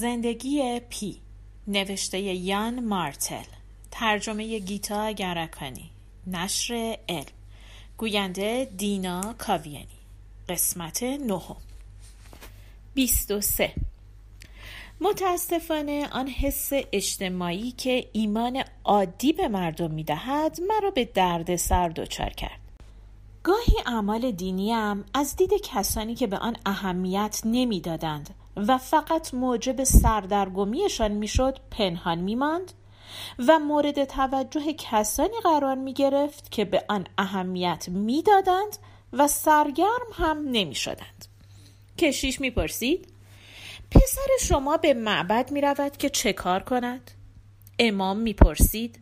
زندگی پی نوشته یان مارتل ترجمه گیتا گرکانی نشر علم گوینده دینا کاویانی قسمت نهم. بیست و سه. متاسفانه آن حس اجتماعی که ایمان عادی به مردم می‌دهد مرا به درد سر دچار کرد. گاهی اعمال دینیم از دید کسانی که به آن اهمیت نمی‌دادند. و فقط موجب سردرگمیشان می‌شد پنهان میماند و مورد توجه کسانی قرار می گرفت که به آن اهمیت می‌دادند و سرگرم هم نمی شدند. کشیش می پرسید پسر شما به معبد می رود که چه کار کند؟ امام می پرسید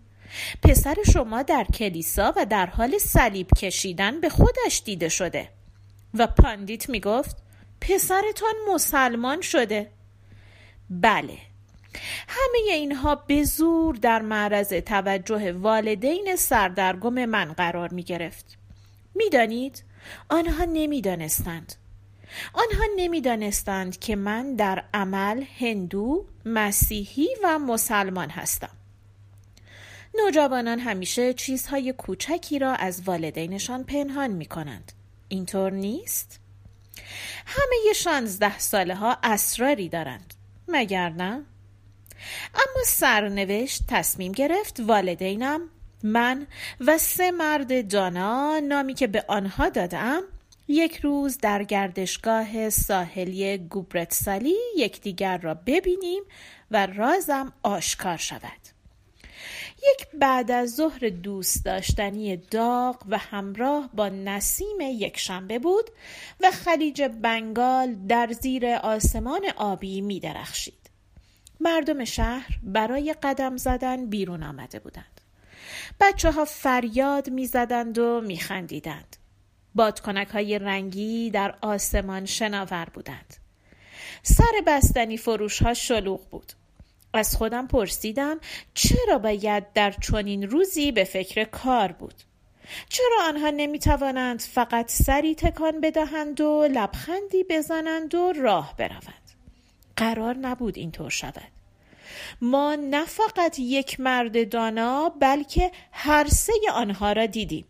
پسر شما در کلیسا و در حال صلیب کشیدن به خودش دیده شده و پاندیت می گفت پسرتان مسلمان شده. بله. همه اینها به زور در معرض توجه والدین سردرگم من قرار می گرفت. می‌دانید؟ آنها نمی‌دانستند. آنها نمی‌دانستند که من در عمل هندو مسیحی و مسلمان هستم. نوجوانان همیشه چیزهای کوچکی را از والدینشان پنهان می کنند اینطور نیست؟ همه شانزده ساله ها اسراری دارند مگر نه؟ اما سرنوشت تصمیم گرفت والدینم من و سه مرد دانا نامی که به آنها دادم یک روز در گردشگاه ساحلی گوبرتسالی یکدیگر را ببینیم و رازم آشکار شود یک بعد از ظهر دوست داشتنی داغ و همراه با نسیم یک شنبه بود و خلیج بنگال در زیر آسمان آبی می درخشید. مردم شهر برای قدم زدن بیرون آمده بودند. بچه ها فریاد می زدند و می خندیدند. بادکنک های رنگی در آسمان شناور بودند. سر بستنی فروش ها شلوغ بود. از خودم پرسیدم چرا باید در چنین روزی به فکر کار بود؟ چرا آنها نمی توانند فقط سری تکان بدهند و لبخندی بزنند و راه بروند؟ قرار نبود اینطور شود. ما نه فقط یک مرد دانا بلکه هر سه آنها را دیدیم.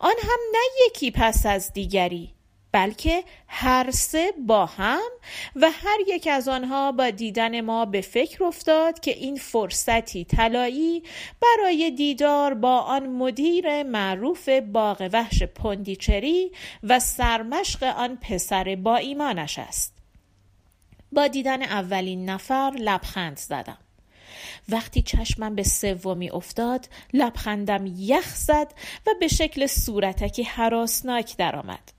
آن هم نه یکی پس از دیگری. بلکه هر سه با هم و هر یک از آنها با دیدن ما به فکر افتاد که این فرصتی طلایی برای دیدار با آن مدیر معروف باغ وحش پندیچری و سرمشق آن پسر با ایمانش است. با دیدن اولین نفر لبخند زدم. وقتی چشمم به سومی افتاد لبخندم یخ زد و به شکل صورتکی حراسناک درآمد.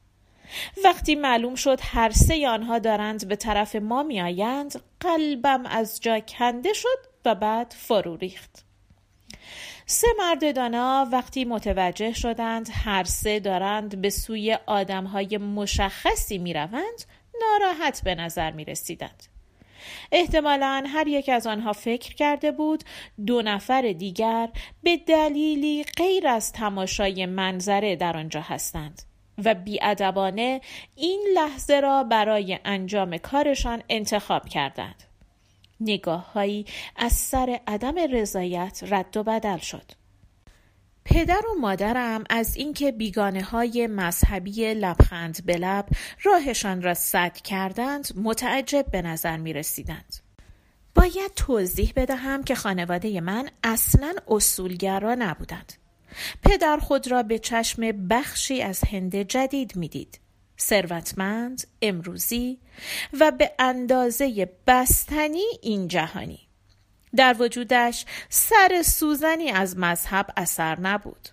وقتی معلوم شد هر سه آنها دارند به طرف ما میآیند قلبم از جا کنده شد و بعد فرو ریخت سه مرد دانا وقتی متوجه شدند هر سه دارند به سوی آدمهای مشخصی می روند ناراحت به نظر می رسیدند. احتمالا هر یک از آنها فکر کرده بود دو نفر دیگر به دلیلی غیر از تماشای منظره در آنجا هستند و بیادبانه این لحظه را برای انجام کارشان انتخاب کردند. نگاه هایی از سر عدم رضایت رد و بدل شد. پدر و مادرم از اینکه بیگانه های مذهبی لبخند به لب راهشان را سد کردند متعجب به نظر می رسیدند. باید توضیح بدهم که خانواده من اصلا اصولگرا نبودند. پدر خود را به چشم بخشی از هند جدید می‌دید. ثروتمند، امروزی و به اندازه بستنی این جهانی. در وجودش سر سوزنی از مذهب اثر نبود.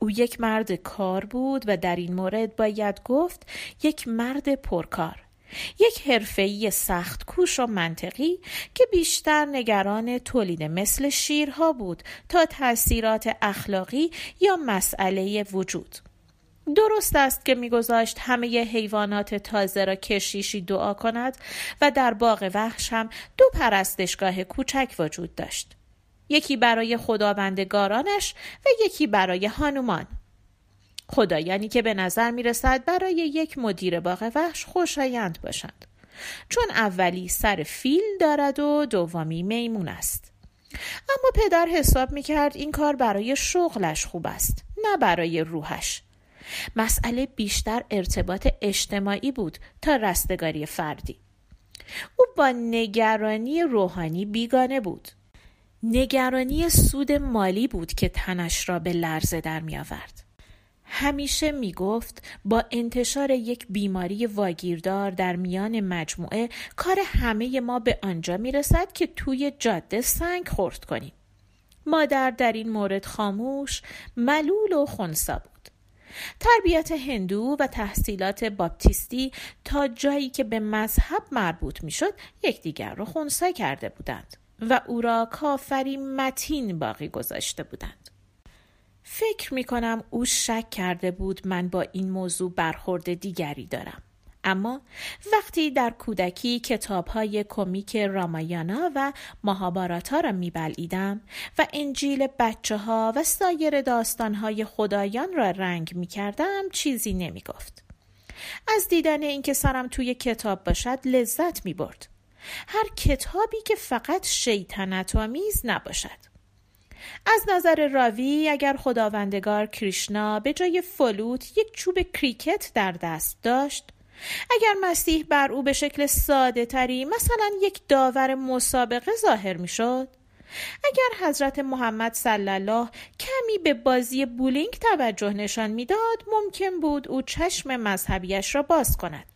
او یک مرد کار بود و در این مورد باید گفت یک مرد پرکار. یک حرفه‌ای سخت کوش و منطقی که بیشتر نگران تولید مثل شیرها بود تا تاثیرات اخلاقی یا مسئله وجود. درست است که میگذاشت همه حیوانات تازه را کشیشی دعا کند و در باغ وحش هم دو پرستشگاه کوچک وجود داشت. یکی برای خداوندگارانش و یکی برای هانومان. خدایانی که به نظر می رسد برای یک مدیر باغ وحش خوشایند باشند. چون اولی سر فیل دارد و دومی میمون است. اما پدر حساب می کرد این کار برای شغلش خوب است نه برای روحش. مسئله بیشتر ارتباط اجتماعی بود تا رستگاری فردی. او با نگرانی روحانی بیگانه بود. نگرانی سود مالی بود که تنش را به لرزه در می آورد. همیشه می گفت با انتشار یک بیماری واگیردار در میان مجموعه کار همه ما به آنجا می رسد که توی جاده سنگ خورد کنیم. مادر در این مورد خاموش، ملول و خونسا بود. تربیت هندو و تحصیلات باپتیستی تا جایی که به مذهب مربوط می شد یکدیگر را خونسا کرده بودند و او را کافری متین باقی گذاشته بودند. فکر می کنم او شک کرده بود من با این موضوع برخورد دیگری دارم. اما وقتی در کودکی کتاب های کمیک رامایانا و ماهاباراتا را میبلعیدم و انجیل بچه ها و سایر داستان های خدایان را رنگ می کردم چیزی نمی گفت. از دیدن اینکه سرم توی کتاب باشد لذت می برد. هر کتابی که فقط شیطنت آمیز نباشد. از نظر راوی اگر خداوندگار کریشنا به جای فلوت یک چوب کریکت در دست داشت اگر مسیح بر او به شکل ساده تری مثلا یک داور مسابقه ظاهر می شد اگر حضرت محمد صلی الله کمی به بازی بولینگ توجه نشان می‌داد ممکن بود او چشم مذهبیش را باز کند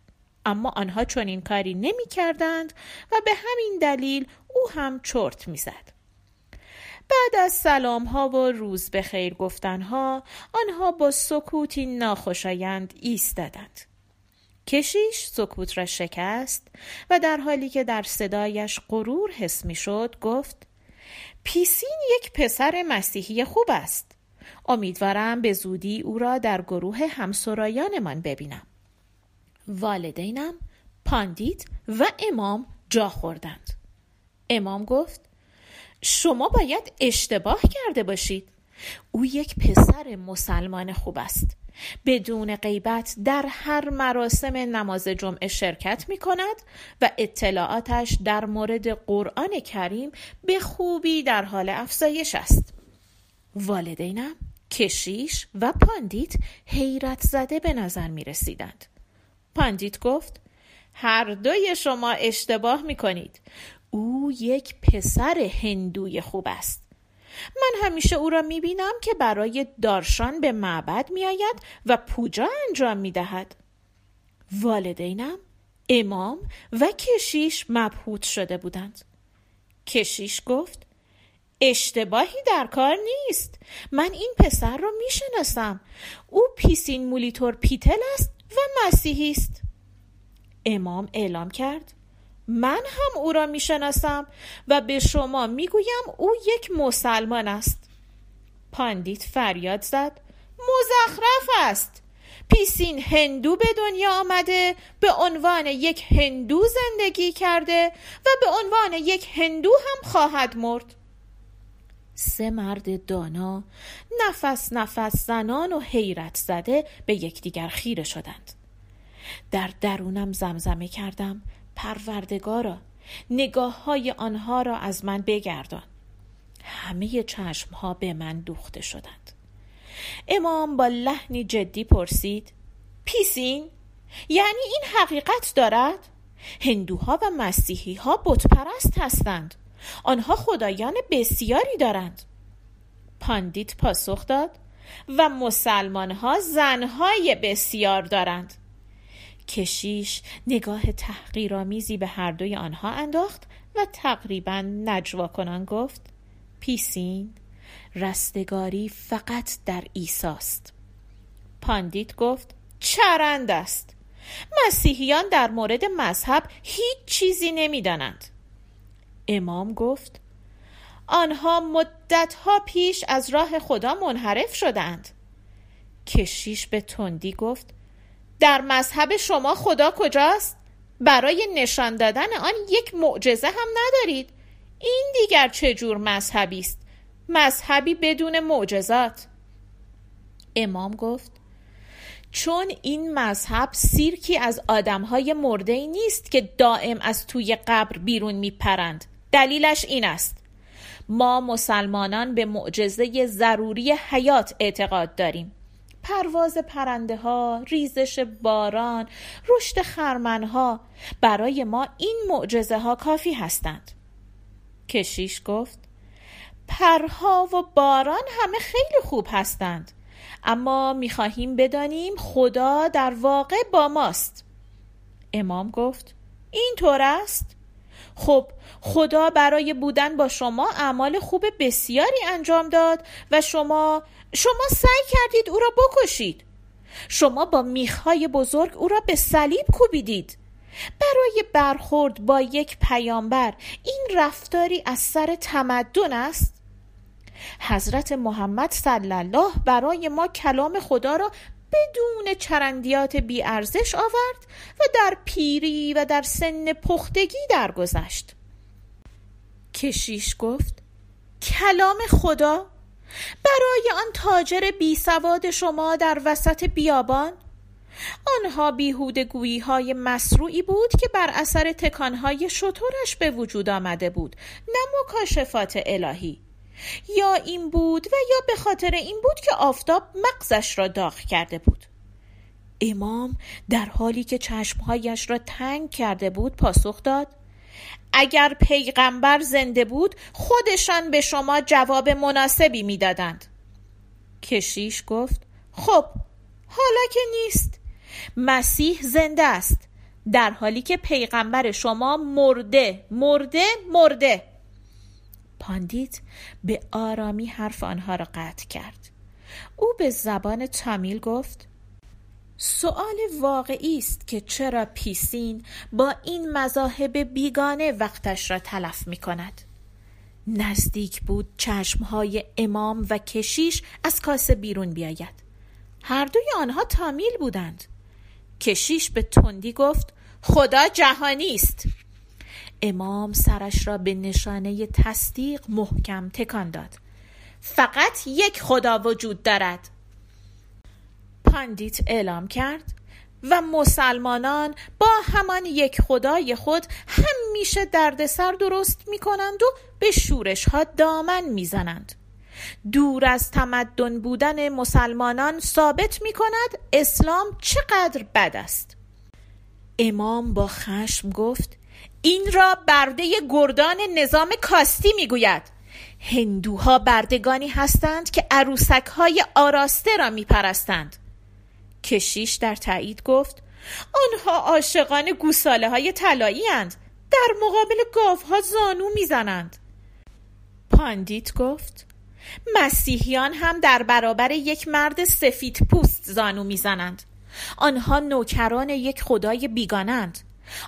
اما آنها چنین کاری نمی کردند و به همین دلیل او هم چرت می‌زد. بعد از سلام ها و روز به خیر گفتن ها آنها با سکوتی ناخوشایند ایستادند. کشیش سکوت را شکست و در حالی که در صدایش غرور حس می شد گفت پیسین یک پسر مسیحی خوب است. امیدوارم به زودی او را در گروه همسرایانمان ببینم. والدینم پاندیت و امام جا خوردند. امام گفت شما باید اشتباه کرده باشید. او یک پسر مسلمان خوب است. بدون غیبت در هر مراسم نماز جمعه شرکت می کند و اطلاعاتش در مورد قرآن کریم به خوبی در حال افزایش است. والدینم کشیش و پاندیت حیرت زده به نظر می رسیدند. پاندیت گفت هر دوی شما اشتباه می کنید. او یک پسر هندوی خوب است. من همیشه او را می بینم که برای دارشان به معبد می آید و پوجا انجام می دهد. والدینم امام و کشیش مبهوت شده بودند. کشیش گفت اشتباهی در کار نیست من این پسر را می شناسم او پیسین مولیتور پیتل است و مسیحی است امام اعلام کرد من هم او را می‌شناسم و به شما می‌گویم او یک مسلمان است. پاندیت فریاد زد. مزخرف است. پیسین هندو به دنیا آمده به عنوان یک هندو زندگی کرده و به عنوان یک هندو هم خواهد مرد. سه مرد دانا نفس نفس زنان و حیرت زده به یکدیگر خیره شدند. در درونم زمزمه کردم. پروردگارا نگاه های آنها را از من بگردان. همه چشم ها به من دوخته شدند. امام با لحنی جدی پرسید پیسین یعنی این حقیقت دارد؟ هندوها و مسیحی ها بتپرست هستند. آنها خدایان بسیاری دارند. پاندیت پاسخ داد و مسلمان ها زنهای بسیار دارند. کشیش نگاه تحقیرآمیزی به هر دوی آنها انداخت و تقریبا نجوا کنان گفت پیسین رستگاری فقط در عیساست. پاندیت گفت چرند است. مسیحیان در مورد مذهب هیچ چیزی نمی‌دانند. امام گفت آنها مدتها پیش از راه خدا منحرف شدند کشیش به تندی گفت در مذهب شما خدا کجاست؟ برای نشان دادن آن یک معجزه هم ندارید. این دیگر چه جور مذهبی است؟ مذهبی بدون معجزات. امام گفت چون این مذهب سیرکی از آدمهای مرده نیست که دائم از توی قبر بیرون میپرند. دلیلش این است. ما مسلمانان به معجزه ضروری حیات اعتقاد داریم. پرواز پرنده ها، ریزش باران، رشد خرمن ها برای ما این معجزه ها کافی هستند. کشیش گفت پرها و باران همه خیلی خوب هستند اما می‌خواهیم بدانیم خدا در واقع با ماست امام گفت این طور است خب خدا برای بودن با شما اعمال خوب بسیاری انجام داد و شما شما سعی کردید او را بکشید. شما با میخهای بزرگ او را به صلیب کوبیدید. برای برخورد با یک پیامبر این رفتاری از سر تمدن است؟ حضرت محمد صلی الله برای ما کلام خدا را بدون چرندیات بیارزش آورد و در پیری و در سن پختگی درگذشت. کشیش گفت کلام خدا؟ برای آن تاجر بی سواد شما در وسط بیابان؟ آنها بیهوده گویی های مسروعی بود که بر اثر تکانهای شطورش به وجود آمده بود نه مکاشفات الهی. یا این بود و یا به خاطر این بود که آفتاب مغزش را داغ کرده بود. امام در حالی که چشمهایش را تنگ کرده بود پاسخ داد اگر پیغمبر زنده بود خودشان به شما جواب مناسبی می‌دادند. کشیش گفت خب حالا که نیست. مسیح زنده است در حالی که پیغمبر شما مرده مرده مرده. پاندیت به آرامی حرف آنها را قطع کرد. او به زبان تامیل گفت سؤال واقعی این است که چرا پیسین با این مذاهب بیگانه وقتش را تلف می کند نزدیک بود چشمهای امام و کشیش از کاسه بیرون بیاید. هر دوی آنها تامیل بودند. کشیش به تندی گفت خدا جهانی است. امام سرش را به نشانه تصدیق محکم تکان داد. فقط یک خدا وجود دارد. پاندیت اعلام کرد و مسلمانان با همان یک خدای خود همیشه دردسر درست می کنند و به شورش ها دامن می زنند. دور از تمدن بودن مسلمانان ثابت می کند اسلام چقدر بد است. امام با خشم گفت این را برده گردان نظام کاستی می‌گوید. هندوها بردگانی هستند که عروسک های آراسته را میپرستند. کشیش در تایید گفت آنها عاشقان گوساله های طلایی در مقابل گاف ها زانو می‌زنند. پاندیت گفت مسیحیان هم در برابر یک مرد سفید پوست زانو می‌زنند. آنها نوکران یک خدای بیگانند.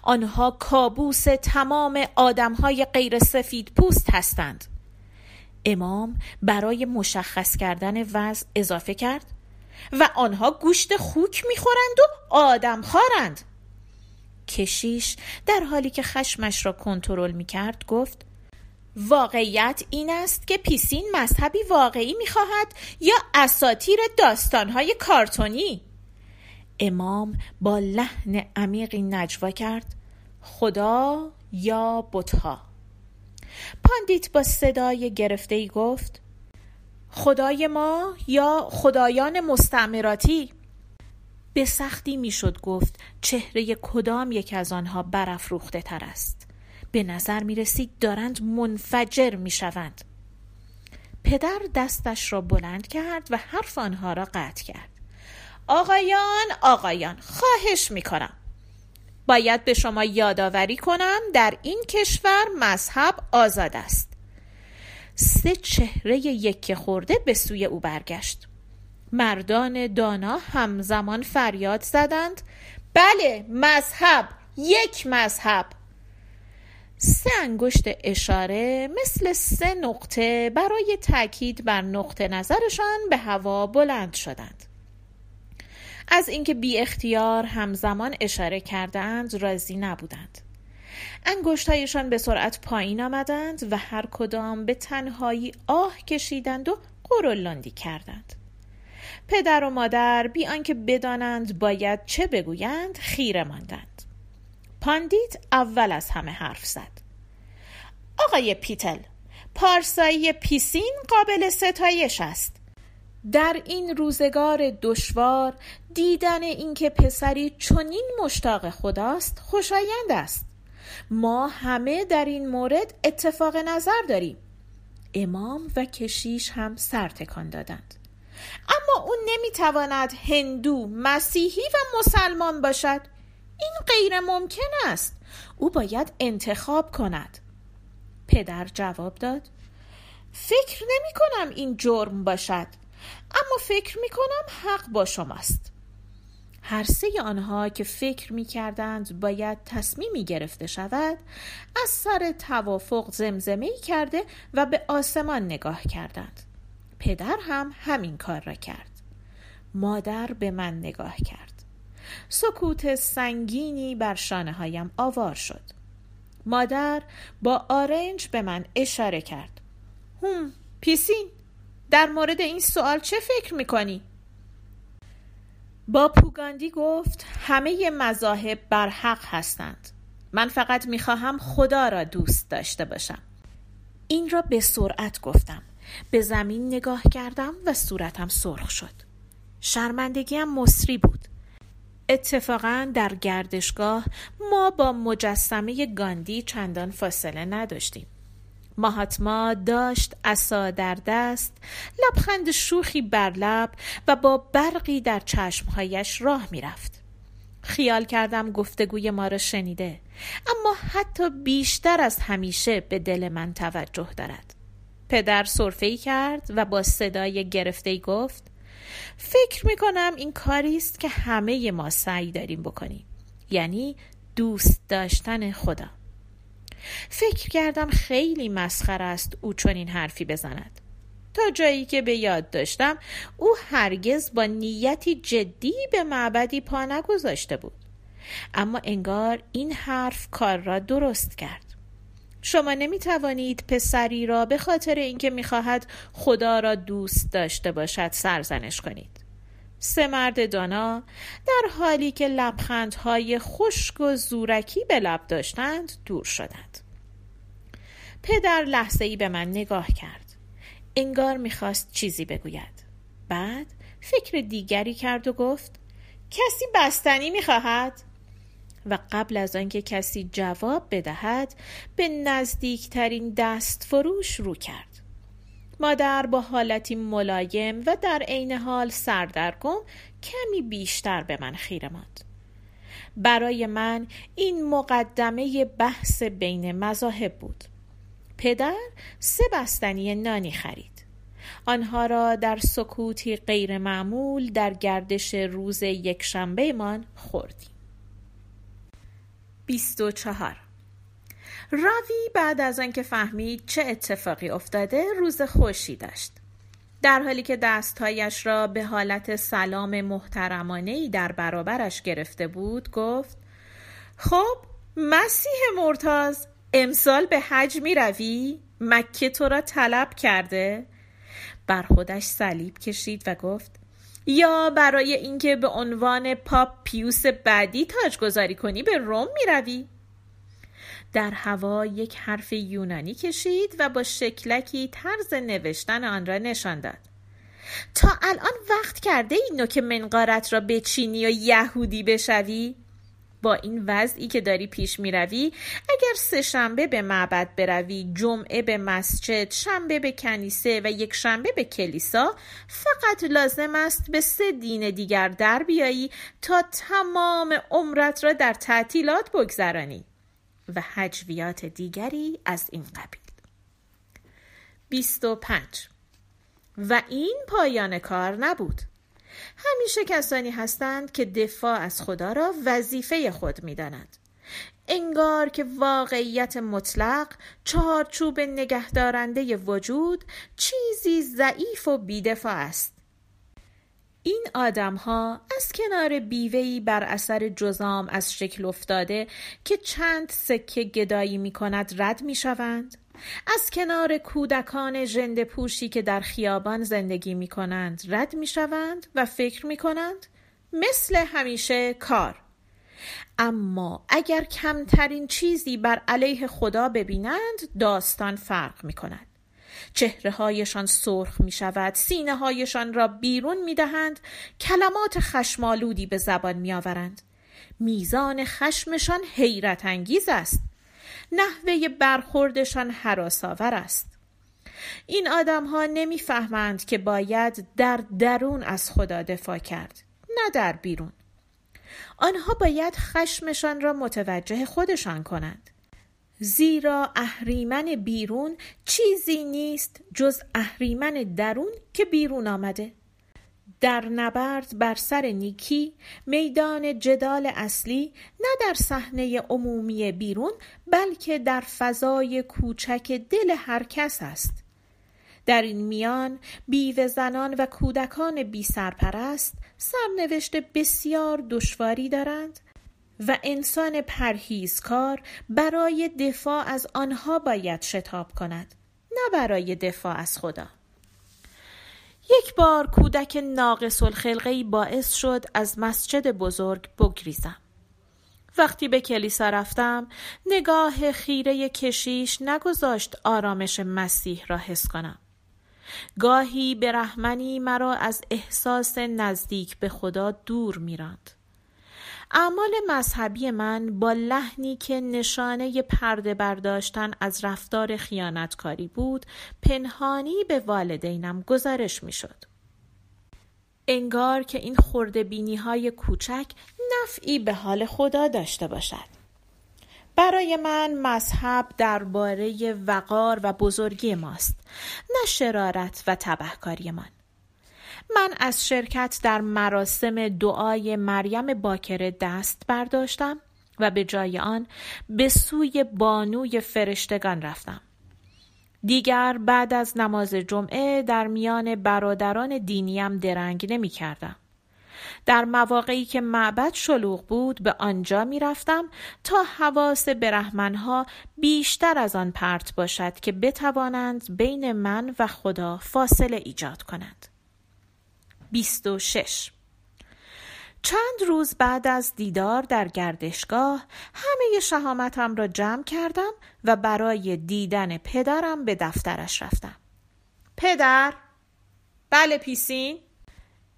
آنها کابوس تمام آدمهای غیر سفید پوست هستند. امام برای مشخص کردن وضع اضافه کرد و آنها گوشت خوک می‌خورند و آدم خارند. کشیش در حالی که خشمش را کنترل می‌کرد گفت واقعیت این است که پیسین مذهبی واقعی می‌خواهد یا اساتیر داستانهای کارتونی. امام با لحن عمیقی نجوا کرد خدا یا بتها. پاندیت با صدای گرفته ای گفت خدای ما یا خدایان مستعمراتی؟ به سختی می‌شد گفت چهره کدام یک از آنها برافروخته تر است. به نظر می رسید دارند منفجر می شوند پدر دستش را بلند کرد و حرف آنها را قطع کرد. آقایان آقایان خواهش می‌کنم. باید به شما یادآوری کنم در این کشور مذهب آزاد است. سه چهره یک خورده به سوی او برگشت. مردان دانا همزمان فریاد زدند بله مذهب یک مذهب. سه انگشت اشاره مثل سه نقطه برای تاکید بر نقطه نظرشان به هوا بلند شدند. از اینکه بی اختیار همزمان اشاره کردند راضی نبودند. انگشتهایشان به سرعت پایین آمدند و هر کدام به تنهایی آه کشیدند و قرولندی کردند. پدر و مادر بی آنکه بدانند باید چه بگویند خیره ماندند. پاندیت اول از همه حرف زد. آقای پیتل پارسایی پیسین قابل ستایش است. در این روزگار دشوار دیدن اینکه پسری چنین مشتاق خداست خوشایند است. ما همه در این مورد اتفاق نظر داریم. امام و کشیش هم سر تکان دادند. اما او نمی‌تواند هندو مسیحی و مسلمان باشد. این غیر ممکن است. او باید انتخاب کند. پدر جواب داد فکر نمی کنم این جرم باشد. اما فکر می کنم حق با شماست. هر سه آنها که فکر می کردند باید تصمیمی گرفته شود از سر توافق زمزمه کرده و به آسمان نگاه کردند. پدر هم همین کار را کرد. مادر به من نگاه کرد. سکوت سنگینی بر شانه هایم آوار شد. مادر با آرنج به من اشاره کرد. هم پیسین در مورد این سوال چه فکر می‌کنی؟ با پوگاندی گفت همه مذاهب بر حق هستند. من فقط می‌خواهم خدا را دوست داشته باشم. این را به سرعت گفتم. به زمین نگاه کردم و صورتم سرخ شد. شرمندگیم مصری بود. اتفاقا در گردشگاه ما با مجسمه گاندی چندان فاصله نداشتیم. ماهاتما داشت اسا در دست لبخند شوخی بر لب و با برقی در چشمهایش راه می‌رفت. خیال کردم گفتگوی ما را شنیده اما حتی بیشتر از همیشه به دل من توجه دارد. پدر صرفه کرد و با صدای گرفته گفت فکر می کنم این کاری است که همه ما سعی داریم بکنیم یعنی دوست داشتن خدا. فکر کردم خیلی مسخر است او چنین حرفی بزند. تا جایی که به یاد داشتم او هرگز با نیتی جدی به معبدی پا نگذاشته بود. اما انگار این حرف کار را درست کرد. شما نمی توانید پسری را به خاطر اینکه می‌خواهد خدا را دوست داشته باشد سرزنش کنید. سه مرد دانا در حالی که لبخندهای خشک و زورکی به لب داشتند دور شدند. پدر لحظه ای به من نگاه کرد. انگار می‌خواست چیزی بگوید. بعد فکر دیگری کرد و گفت کسی بستنی می‌خواهد؟ و قبل از آنکه کسی جواب بدهد به نزدیکترین دست فروش رو کرد. مادر با حالتی ملایم و در عین حال سردرگم کمی بیشتر به من خیره ماند. برای من این مقدمه بحث بین مذاهب بود. پدر سه بستنی نانی خرید. آنها را در سکوتی غیر معمول در گردش روز یک شنبه من خوردیم 24 راوی بعد از آنکه فهمید چه اتفاقی افتاده روز خوشی داشت در حالی که دستهایش را به حالت سلام محترمانه ای در برابرش گرفته بود گفت خب مسیح مرتاز امسال به حج می روی؟ مکه تو را طلب کرده؟ بر خودش صلیب کشید و گفت یا برای اینکه به عنوان پاپ پیوس بعدی تاجگذاری کنی به روم می روی؟ در هوا یک حرف یونانی کشید و با شکلکی طرز نوشتن آن را نشان داد تا الان وقت کرده این نوک منقارت را بچینی و یهودی بشوی؟ با این وضعی که داری پیش می روی اگر سه شنبه به معبد بروی جمعه به مسجد شنبه به کنیسه و یک شنبه به کلیسا فقط لازم است به سه دین دیگر در بیایی تا تمام عمرت را در تعطیلات بگذرانی و حجویات دیگری از این قبیل. 25 و این پایان کار نبود. همیشه کسانی هستند که دفاع از خدا را وظیفه خود می داند. انگار که واقعیت مطلق چهارچوب نگهدارنده وجود چیزی ضعیف و بیدفاع است. این آدم ها از کنار بیوهی بر اثر جزام از شکل افتاده که چند سکه گدایی می کند رد می شوند از کنار کودکان ژنده پوشی که در خیابان زندگی می کنند رد می شوند و فکر می کنند مثل همیشه کار. اما اگر کمترین چیزی بر علیه خدا ببینند داستان فرق می کند چهره هایشان سرخ می شود سینه هایشان را بیرون می دهند کلمات خشمالودی به زبان می آورند میزان خشمشان حیرت انگیز است. نحوه برخوردشان حراساور است. این آدم ها نمی‌فهمند که باید در درون از خدا دفاع کرد نه در بیرون. آنها باید خشمشان را متوجه خودشان کنند. زیرا اهریمن بیرون چیزی نیست جز اهریمن درون که بیرون آمده. در نبرد بر سر نیکی میدان جدال اصلی نه در صحنه عمومی بیرون بلکه در فضای کوچک دل هر کس است. در این میان بیوه زنان و کودکان بی سرپرست سرنوشت بسیار دشواری دارند. و انسان پرهیزکار برای دفاع از آنها باید شتاب کند نه برای دفاع از خدا. یک بار کودک ناقص الخلقه باعث شد از مسجد بزرگ بگریزم. وقتی به کلیسا رفتم نگاه خیره کشیش نگذاشت آرامش مسیح را حس کنم. گاهی به رحمنی مرا از احساس نزدیک به خدا دور میراند. اعمال مذهبی من با لحنی که نشانه پرده برداشتن از رفتار خیانتکاری بود پنهانی به والدینم گزارش می‌شد. انگار که این خورده بینی های کوچک نفعی به حال خدا داشته باشد. برای من مذهب درباره وقار و بزرگی ماست نه شرارت و تبهکاری من من از شرکت در مراسم دعای مریم باکره دست برداشتم و به جای آن به سوی بانوی فرشتگان رفتم. دیگر بعد از نماز جمعه در میان برادران دینیم درنگ نمی کردم. در مواقعی که معبد شلوغ بود به آنجا می رفتم تا حواس برهمنها بیشتر از آن پرت باشد که بتوانند بین من و خدا فاصله ایجاد کنند. 26 چند روز بعد از دیدار در گردشگاه همه شهامتم را جمع کردم و برای دیدن پدرم به دفترش رفتم. پدر؟ بله پیسین؟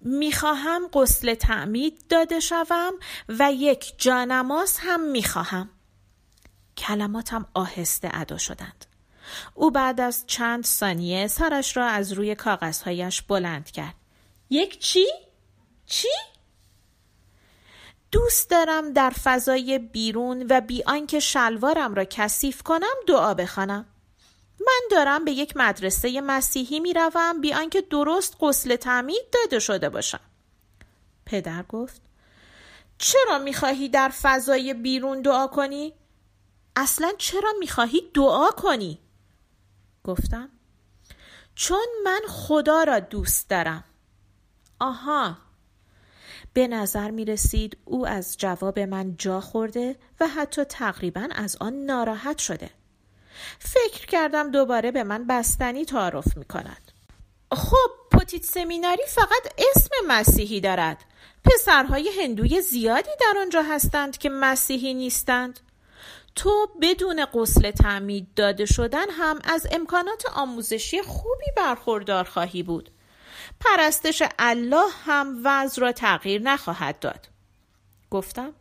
می‌خواهم قسل تعمید داده شوم و یک جانماز هم می‌خواهم. کلماتم آهسته ادا شدند. او بعد از چند ثانیه سرش را از روی کاغذهایش بلند کرد. یک چی؟ چی؟ دوست دارم در فضای بیرون و بی آنکه شلوارم را کثیف کنم دعا بخوانم. من دارم به یک مدرسه مسیحی می روم بی آنکه درست قسل تعمید داده شده باشم. پدر گفت چرا می خواهی در فضای بیرون دعا کنی؟ اصلا چرا می خواهی دعا کنی؟ گفتم چون من خدا را دوست دارم. آها به نظر می رسید او از جواب من جا خورده و حتی تقریبا از آن ناراحت شده. فکر کردم دوباره به من بستنی تعارف می کند. خب پوتیت سمیناری فقط اسم مسیحی دارد. پسرهای هندوی زیادی در آنجا هستند که مسیحی نیستند. تو بدون قسل تعمید داده شدن هم از امکانات آموزشی خوبی برخوردار خواهی بود. پرستش الله هم وضع را تغییر نخواهد داد. گفتم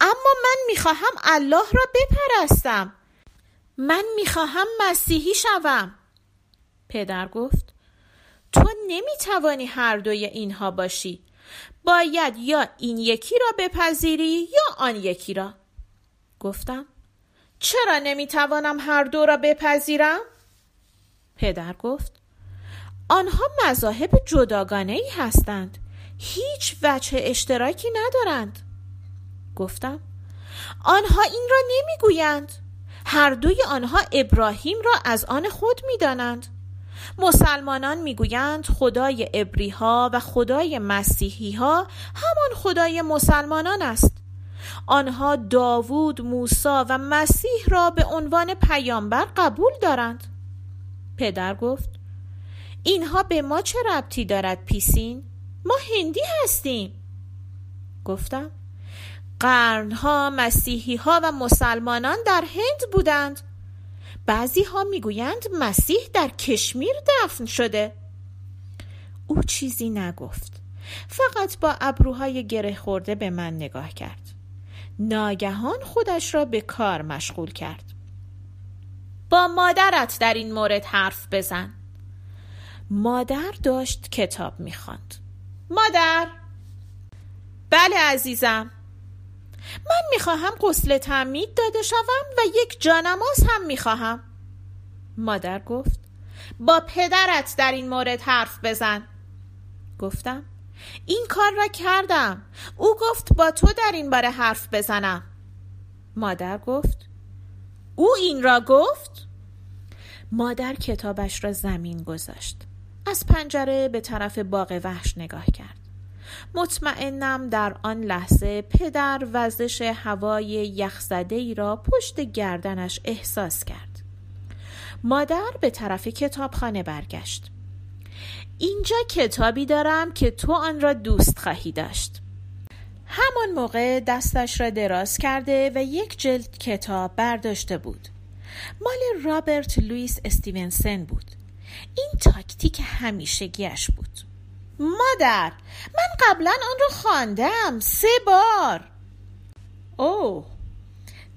اما من می‌خواهم الله را بپرستم. من می‌خواهم مسیحی شوم. پدر گفت تو نمی‌توانی هر دوی اینها باشی. باید یا این یکی را بپذیری یا آن یکی را. گفتم چرا نمی‌توانم هر دو را بپذیرم؟ پدر گفت آنها مذاهب جداگانه ای هستند. هیچ وجه اشتراکی ندارند. گفتم آنها این را نمی‌گویند. هر دوی آنها ابراهیم را از آن خود می‌دانند. مسلمانان می‌گویند خدای ابری ها و خدای مسیحی ها همان خدای مسلمانان است. آنها داوود، موسا و مسیح را به عنوان پیامبر قبول دارند. پدر گفت اینها به ما چه ربطی دارد پیسین؟ ما هندی هستیم. گفتم قرنها مسیحی ها و مسلمانان در هند بودند. بعضی ها می‌گویند مسیح در کشمیر دفن شده. او چیزی نگفت. فقط با ابروهای گره خورده به من نگاه کرد. ناگهان خودش را به کار مشغول کرد. با مادرت در این مورد حرف بزن. مادر داشت کتاب می‌خواند. مادر. بله عزیزم. من می‌خواهم قسل تعمید داده شوم و یک جانماز هم می‌خواهم. مادر گفت با پدرت در این مورد حرف بزن. گفتم این کار را کردم. او گفت با تو در این باره حرف بزنم. مادر گفت او این را گفت. مادر کتابش را زمین گذاشت. از پنجره به طرف باغ وحش نگاه کرد. مطمئنم در آن لحظه پدر وزش هوای یخزده ای را پشت گردنش احساس کرد. مادر به طرف کتابخانه برگشت. اینجا کتابی دارم که تو آن را دوست خواهی داشت. همان موقع دستش را دراز کرده و یک جلد کتاب برداشته بود. مال رابرت لوئیس استیونسن بود. این تاکتیک همیشگیش بود. مادر من قبلا آن را خواندم. سه بار. اوه.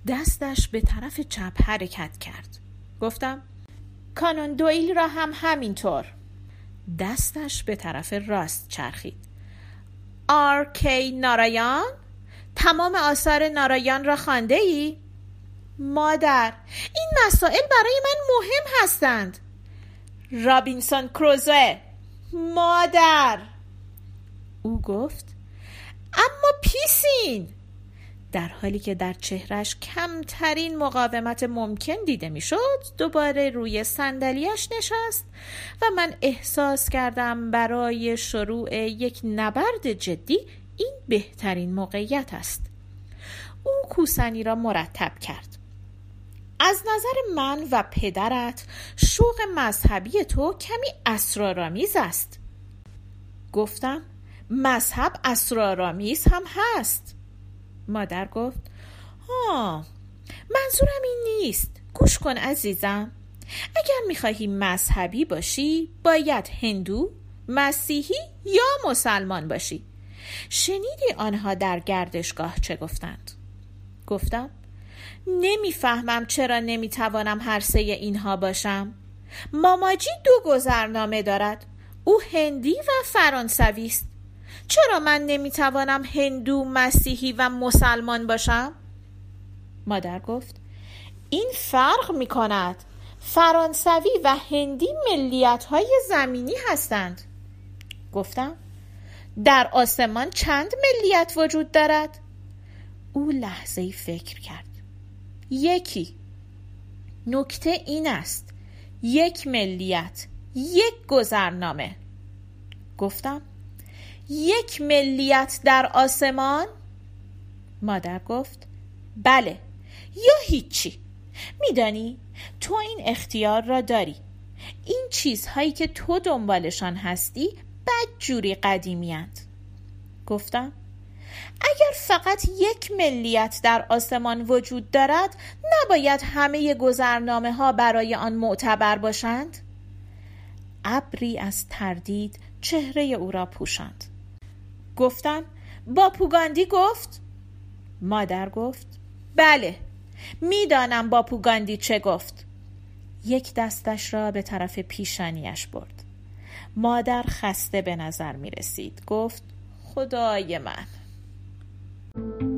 دستش به طرف چپ حرکت کرد. گفتم کانن دویل را هم همینطور. دستش به طرف راست چرخید. آر. کی. نارایان؟ تمام آثار نارایان را خوانده ای؟ مادر این مسائل برای من مهم هستند. رابینسون کروزه مادر. او گفت اما پیسین. در حالی که در چهرش کمترین مقاومت ممکن دیده می‌شد دوباره روی صندلیاش نشست و من احساس کردم برای شروع یک نبرد جدی این بهترین موقعیت است. او کوسنی را مرتب کرد. از نظر من و پدرت شوق مذهبی تو کمی اسرارآمیز است. گفتم مذهب اسرارآمیز هم هست. مادر گفت ها منظورم این نیست. گوش کن عزیزم. اگر می‌خواهی مذهبی باشی باید هندو مسیحی یا مسلمان باشی. شنیدی آنها در گردشگاه چه گفتند؟ گفتم نمی‌فهمم چرا نمی‌توانم هر سه اینها باشم. ماماجی دو گذرنامه دارد. او هندی و فرانسوی است. چرا من نمی‌توانم هندو مسیحی و مسلمان باشم؟ مادر گفت این فرق می کند فرانسوی و هندی ملیت های زمینی هستند. گفتم در آسمان چند ملیت وجود دارد؟ او لحظه ای فکر کرد. یکی. نکته این است. یک ملیت یک گذرنامه. گفتم. یک ملیت در آسمان؟ مادر گفت. بله. یا هیچی. میدانی تو این اختیار را داری. این چیزهایی که تو دنبالشان هستی بدجوری قدیمی گفتم. اگر فقط یک ملیت در آسمان وجود دارد نباید همه گذرنامه ها برای آن معتبر باشند؟ ابری از تردید چهره او را پوشاند. گفتم با پوگاندی گفت؟ مادر گفت بله می‌دانم با پوگاندی چه گفت. یک دستش را به طرف پیشانیش برد. مادر خسته به نظر می رسید گفت خدای من. Thank you